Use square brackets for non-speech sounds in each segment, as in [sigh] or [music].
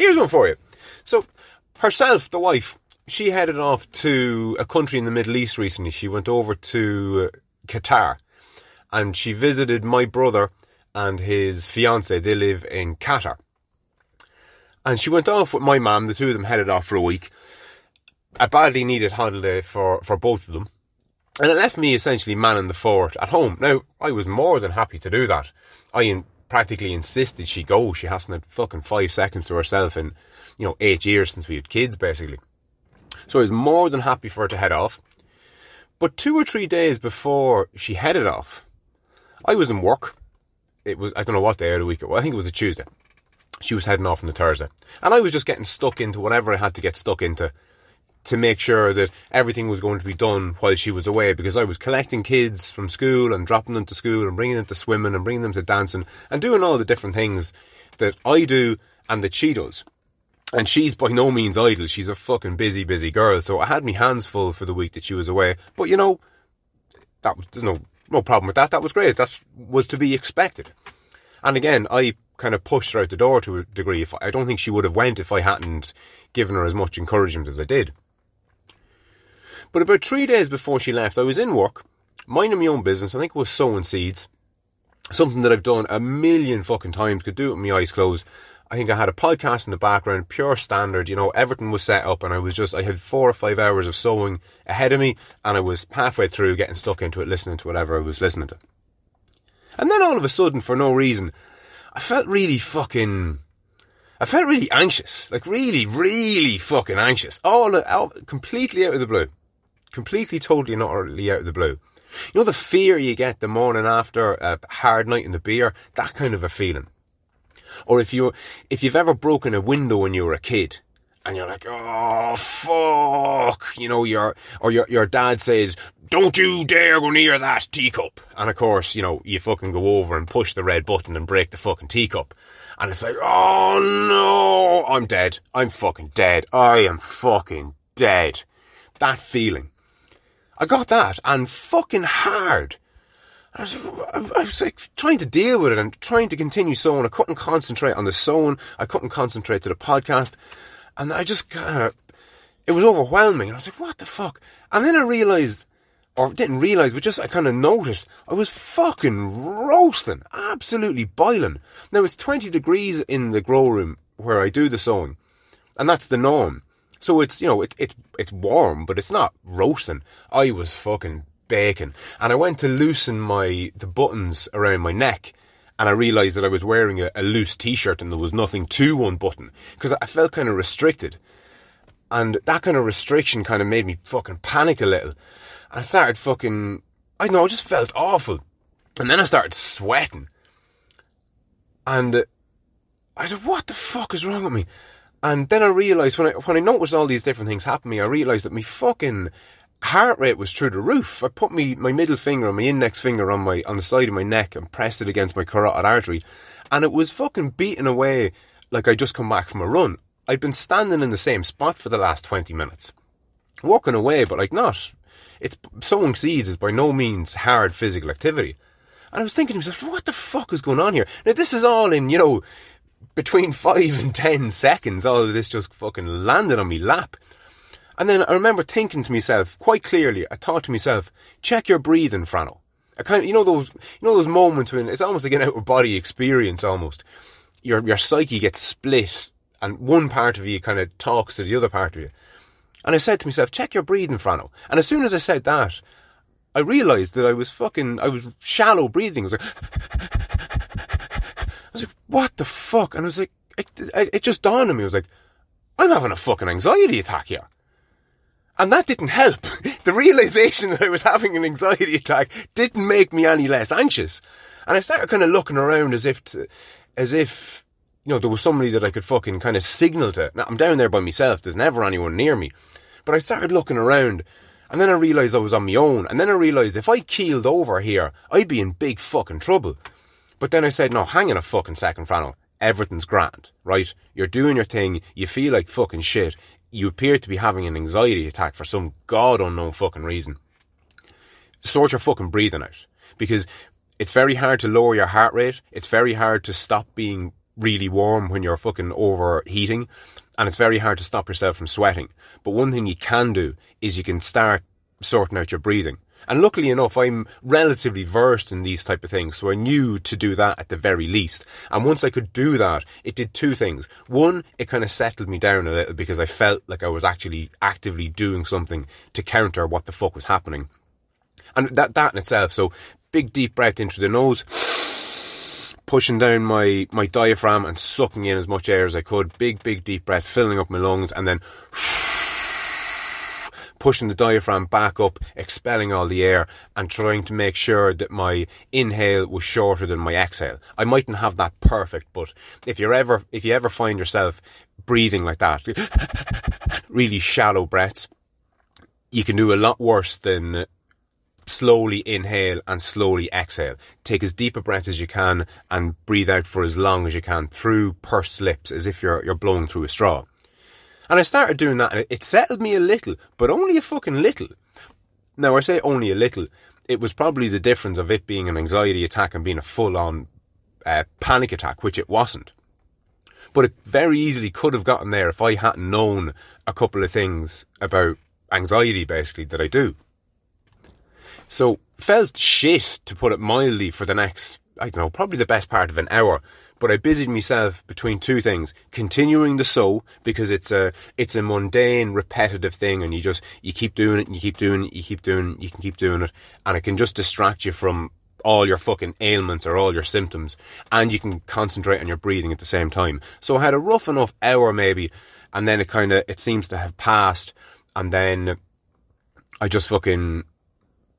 Here's one for you. So, herself, the wife, she headed off to a country in the Middle East recently. She went over to uh, Qatar and she visited my brother and his fiance. They live in Qatar. And she went off with my mum. The two of them headed off for a week. A badly needed holiday for, for both of them. And it left me essentially manning the fort at home. Now, I was more than happy to do that. I in, practically insisted she go. She hasn't had fucking five seconds to herself in, you know, eight years since we had kids, basically. So I was more than happy for her to head off. But two or three days before she headed off, I was in work. It was, I don't know what day of the week it was. I think it was a Tuesday. She was heading off on the Thursday. And I was just getting stuck into whatever I had to get stuck into to make sure that everything was going to be done while she was away because I was collecting kids from school and dropping them to school and bringing them to swimming and bringing them to dancing and doing all the different things that I do and that she does. And she's by no means idle. She's a fucking busy, busy girl. So I had me hands full for the week that she was away. But you know, that was there's no no problem with that. That was great. That was to be expected. And again, I kind of pushed her out the door to a degree. If I don't think she would have went if I hadn't given her as much encouragement as I did. But about three days before she left, I was in work, minding my own business. I think it was sowing seeds. Something that I've done a million fucking times, could do it with my eyes closed. I think I had a podcast in the background, pure standard, you know, everything was set up and I was just, I had four or five hours of sowing ahead of me and I was halfway through getting stuck into it, listening to whatever I was listening to. And then all of a sudden, for no reason, I felt really fucking, I felt really anxious, like really, really fucking anxious, all, all completely out of the blue completely, totally, not utterly out of the blue. You know the fear you get the morning after a hard night in the beer, that kind of a feeling. Or if you if you've ever broken a window when you were a kid, and you're like, oh fuck, you know, your or your your dad says, don't you dare go near that teacup, and of course, you know, you fucking go over and push the red button and break the fucking teacup, and it's like, oh no, I'm dead, I'm fucking dead, I am fucking dead. That feeling. I got that and fucking hard. I was, I was, like trying to deal with it and trying to continue sowing. I couldn't concentrate on the sowing. I couldn't concentrate to the podcast. And I just kind of, it was overwhelming. And I was like, what the fuck? And then I realized, or didn't realize, but just I kind of noticed, I was fucking roasting, absolutely boiling. Now it's 20 degrees in the grow room where I do the sowing. And that's the norm. So it's, you know, it, it, it's warm, but it's not roasting. I was fucking baking. And I went to loosen my, the buttons around my neck. And I realised that I was wearing a, a loose t-shirt and there was nothing to unbutton. Because I felt kind of restricted. And that kind of restriction kind of made me fucking panic a little. I started fucking, I don't know, I just felt awful. And then I started sweating. And I said, what the fuck is wrong with me? And then I realised when I when I noticed all these different things happening, I realised that my fucking heart rate was through the roof. I put me my middle finger and my index finger on my on the side of my neck and pressed it against my carotid artery, and it was fucking beating away like I just come back from a run. I'd been standing in the same spot for the last twenty minutes, walking away, but like not. It's sowing seeds is by no means hard physical activity. And I was thinking to myself, what the fuck is going on here? Now this is all in, you know, between five and ten seconds, all of this just fucking landed on me lap. And then I remember thinking to myself quite clearly. I thought to myself, "Check your breathing, Frano." I kind of, you know those, you know those moments when it's almost like an out of body experience. Almost, your your psyche gets split, and one part of you kind of talks to the other part of you. And I said to myself, "Check your breathing, Frano." And as soon as I said that, I realised that I was fucking, I was shallow breathing. I was like. I was like, what the fuck? And I was like, it, it just dawned on me. I was like, I'm having a fucking anxiety attack here. And that didn't help. [laughs] the realization that I was having an anxiety attack didn't make me any less anxious. And I started kind of looking around as if, to, as if, you know, there was somebody that I could fucking kind of signal to. Now, I'm down there by myself. There's never anyone near me. But I started looking around and then I realised I was on my own. And then I realised if I keeled over here, I'd be in big fucking trouble. But then I said, no, hang on a fucking second, Frano. Everything's grand, right? You're doing your thing. You feel like fucking shit. You appear to be having an anxiety attack for some god unknown fucking reason. Sort your fucking breathing out. Because it's very hard to lower your heart rate. It's very hard to stop being really warm when you're fucking overheating, and it's very hard to stop yourself from sweating. But one thing you can do is you can start sorting out your breathing. And luckily enough, I'm relatively versed in these type of things, so I knew to do that at the very least. And once I could do that, it did two things. One, it kind of settled me down a little because I felt like I was actually actively doing something to counter what the fuck was happening. And that, that in itself, so big deep breath into the nose, pushing down my, my diaphragm and sucking in as much air as I could. Big, big deep breath, filling up my lungs, and then pushing the diaphragm back up, expelling all the air, and trying to make sure that my inhale was shorter than my exhale. I mightn't have that perfect, but if you're ever if you ever find yourself breathing like that, [laughs] really shallow breaths, you can do a lot worse than slowly inhale and slowly exhale. Take as deep a breath as you can and breathe out for as long as you can through pursed lips as if you're, you're blowing through a straw. And I started doing that and it settled me a little, but only a fucking little. Now I say only a little. It was probably the difference of it being an anxiety attack and being a full on uh, panic attack, which it wasn't. But it very easily could have gotten there if I hadn't known a couple of things about anxiety basically that I do. So felt shit to put it mildly for the next, I don't know, probably the best part of an hour. But I busied myself between two things: continuing the soul because it's a it's a mundane, repetitive thing, and you just you keep doing it, and you keep doing it, you keep doing it, you can keep doing it, and it can just distract you from all your fucking ailments or all your symptoms, and you can concentrate on your breathing at the same time. So I had a rough enough hour maybe, and then it kind of it seems to have passed, and then I just fucking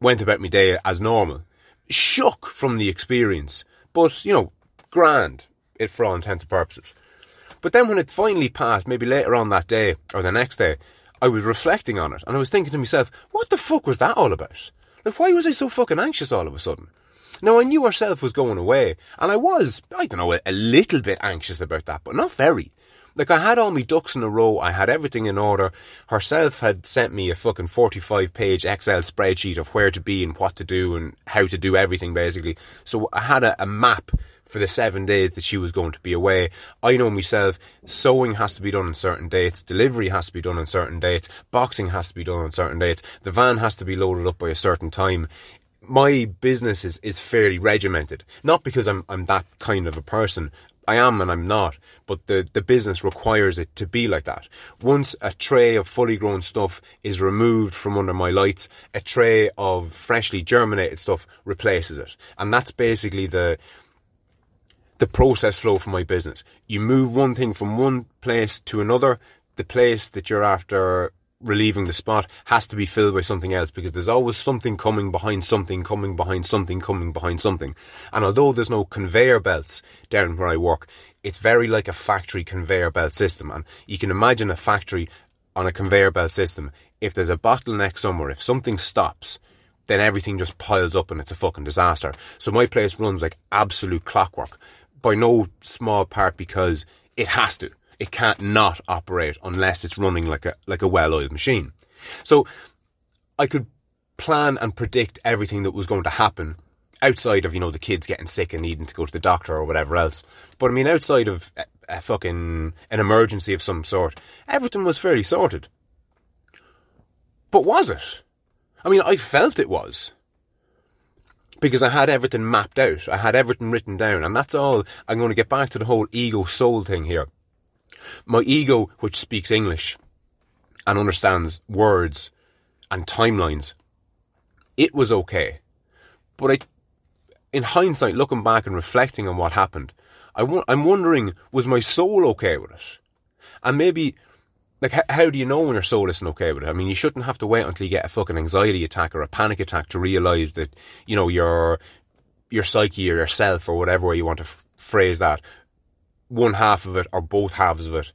went about my day as normal. Shook from the experience, but, you know, grand, it for all intents and purposes. But then when it finally passed, maybe later on that day or the next day, I was reflecting on it and I was thinking to myself, what the fuck was that all about? Like, why was I so fucking anxious all of a sudden? Now, I knew herself was going away, and I was, I don't know, a little bit anxious about that, but not very. Like I had all my ducks in a row, I had everything in order. Herself had sent me a fucking 45 page Excel spreadsheet of where to be and what to do and how to do everything basically. So I had a, a map for the seven days that she was going to be away. I know myself, sowing has to be done on certain dates, delivery has to be done on certain dates, boxing has to be done on certain dates, the van has to be loaded up by a certain time. My business is, is fairly regimented. Not because I'm I'm that kind of a person. I am and I'm not, but the, the business requires it to be like that. Once a tray of fully grown stuff is removed from under my lights, a tray of freshly germinated stuff replaces it. And that's basically the, the process flow for my business. You move one thing from one place to another, the place that you're after relieving the spot has to be filled by something else because there's always something coming behind something, coming behind something, coming behind something. And although there's no conveyor belts down where I work, it's very like a factory conveyor belt system. And you can imagine a factory on a conveyor belt system. If there's a bottleneck somewhere, if something stops, then everything just piles up and it's a fucking disaster. So my place runs like absolute clockwork by no small part because it has to it can't not operate unless it's running like a like a well-oiled machine. So I could plan and predict everything that was going to happen outside of you know the kids getting sick and needing to go to the doctor or whatever else. But I mean, outside of a, a fucking an emergency of some sort, everything was fairly sorted. But was it? I mean, I felt it was because I had everything mapped out. I had everything written down, and that's all. I'm going to get back to the whole ego soul thing here. My ego, which speaks English and understands words and timelines, it was okay. But I, in hindsight, looking back and reflecting on what happened, I, I'm wondering, was my soul okay with it? And maybe, like, how do you know when your soul isn't okay with it? I mean, you shouldn't have to wait until you get a fucking anxiety attack or a panic attack to realize that, you know, your, your psyche or yourself or whatever way you want to f- phrase that one half of it or both halves of it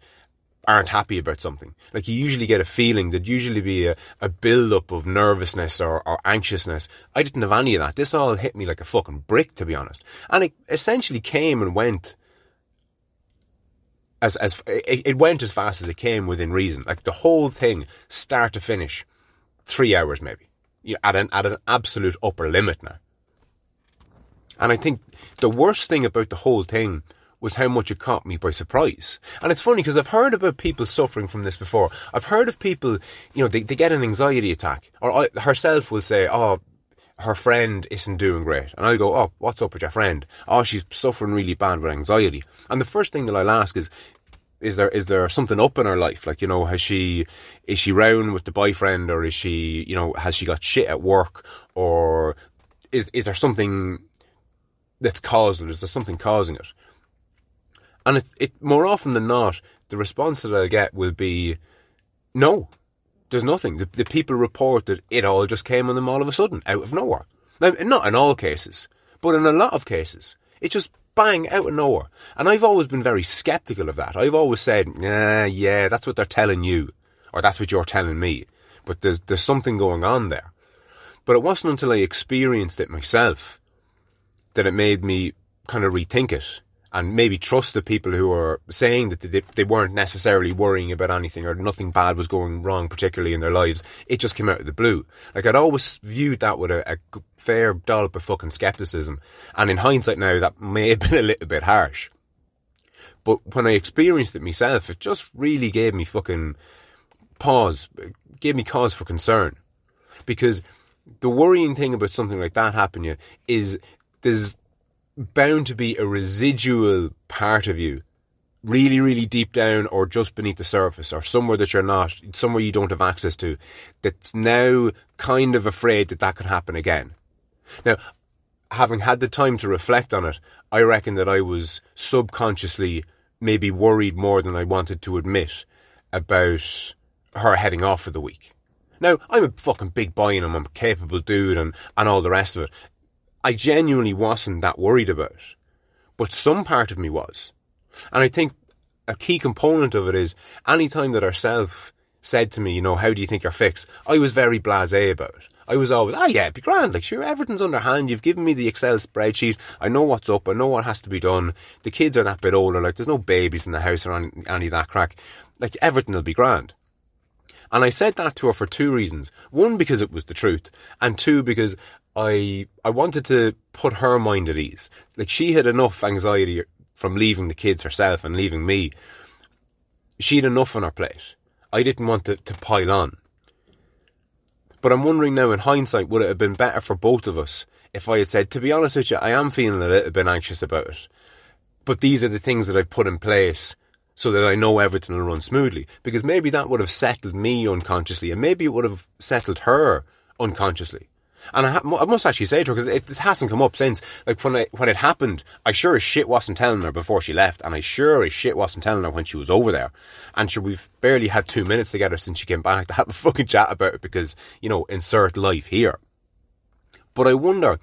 aren't happy about something. Like you usually get a feeling, there'd usually be a, a build up of nervousness or, or anxiousness. I didn't have any of that. This all hit me like a fucking brick, to be honest. And it essentially came and went as, as, it, it went as fast as it came within reason. Like the whole thing, start to finish, three hours maybe. You At an, at an absolute upper limit now. And I think the worst thing about the whole thing was how much it caught me by surprise. And it's funny because I've heard about people suffering from this before. I've heard of people, you know, they, they get an anxiety attack, or I, herself will say, "Oh, her friend isn't doing great," and I'll go, "Oh, what's up with your friend? Oh, she's suffering really bad with anxiety." And the first thing that I'll ask is, is there is there something up in her life? Like, you know, has she is she round with the boyfriend or is she, you know, has she got shit at work or is is there something that's caused it? Is there something causing it? And it, it more often than not, the response that I'll get will be no. There's nothing. The, the people report that it all just came on them all of a sudden, out of nowhere. Now, not in all cases, but in a lot of cases. It just bang out of nowhere. And I've always been very skeptical of that. I've always said, yeah, yeah, that's what they're telling you, or that's what you're telling me. But there's there's something going on there. But it wasn't until I experienced it myself that it made me kind of rethink it and maybe trust the people who are saying that they, they weren't necessarily worrying about anything or nothing bad was going wrong, particularly in their lives. It just came out of the blue. Like I'd always viewed that with a, a fair dollop of fucking skepticism, and in hindsight now, that may have [laughs] been a little bit harsh. But when I experienced it myself, it just really gave me fucking pause, gave me cause for concern, because the worrying thing about something like that happening is there's bound to be a residual part of you really, really deep down or just beneath the surface or somewhere that you're not, somewhere you don't have access to, that's now kind of afraid that that could happen again. Now, having had the time to reflect on it, I reckon that I was subconsciously maybe worried more than I wanted to admit about her heading off for the week. Now, I'm a fucking big boy and I'm a capable dude and, and all the rest of it. I genuinely wasn't that worried about. But some part of me was. And I think a key component of it is any time that ourself said to me, you know, how do you think you're fixed? I was very blasé about it. I was always, ah, yeah, be grand. Like, sure, everything's underhand. You've given me the Excel spreadsheet. I know what's up. I know what has to be done. The kids are that bit older. Like, there's no babies in the house or any, any of that crack. Like, everything will be grand. And I said that to her for two reasons. One, because it was the truth. And two, because I, I wanted to put her mind at ease. Like, she had enough anxiety from leaving the kids herself and leaving me. She had enough on her plate. I didn't want to, to pile on. But I'm wondering now, in hindsight, would it have been better for both of us if I had said, to be honest with you, I am feeling a little bit anxious about it. But these are the things that I've put in place so that I know everything will run smoothly. Because maybe that would have settled me unconsciously, and maybe it would have settled her unconsciously. And I, ha- I must actually say to her because it hasn't come up since. Like when I, when it happened, I sure as shit wasn't telling her before she left, and I sure as shit wasn't telling her when she was over there. And sure, we've barely had two minutes together since she came back to have a [laughs] fucking chat about it because you know, insert life here. But I wonder,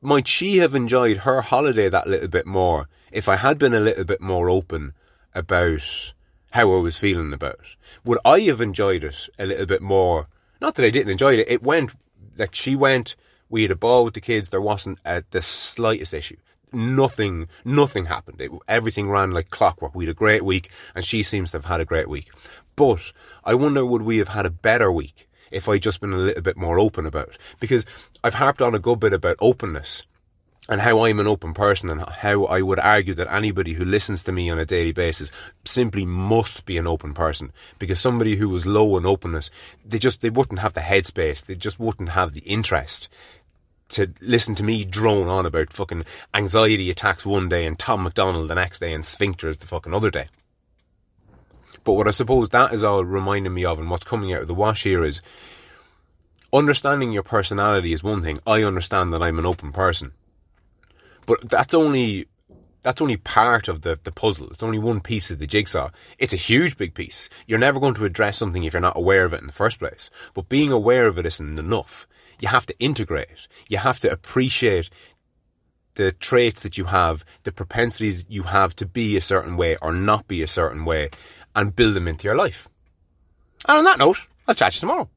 might she have enjoyed her holiday that little bit more if I had been a little bit more open about how I was feeling about it? Would I have enjoyed it a little bit more? Not that I didn't enjoy it; it went like she went, we had a ball with the kids. There wasn't the slightest issue. Nothing, nothing happened. It, everything ran like clockwork. We had a great week, and she seems to have had a great week. But I wonder, would we have had a better week if I'd just been a little bit more open about it? Because I've harped on a good bit about openness and how I'm an open person and how I would argue that anybody who listens to me on a daily basis simply must be an open person because somebody who was low in openness they just they wouldn't have the headspace they just wouldn't have the interest to listen to me drone on about fucking anxiety attacks one day and Tom McDonald the next day and sphincters the fucking other day. But what I suppose that is all reminding me of and what's coming out of the wash here is understanding your personality is one thing. I understand that I'm an open person. But that's only that's only part of the, the puzzle. It's only one piece of the jigsaw. It's a huge big piece. You're never going to address something if you're not aware of it in the first place. But being aware of it isn't enough. You have to integrate it. You have to appreciate the traits that you have, the propensities you have to be a certain way or not be a certain way, and build them into your life. And on that note, I'll chat to you tomorrow.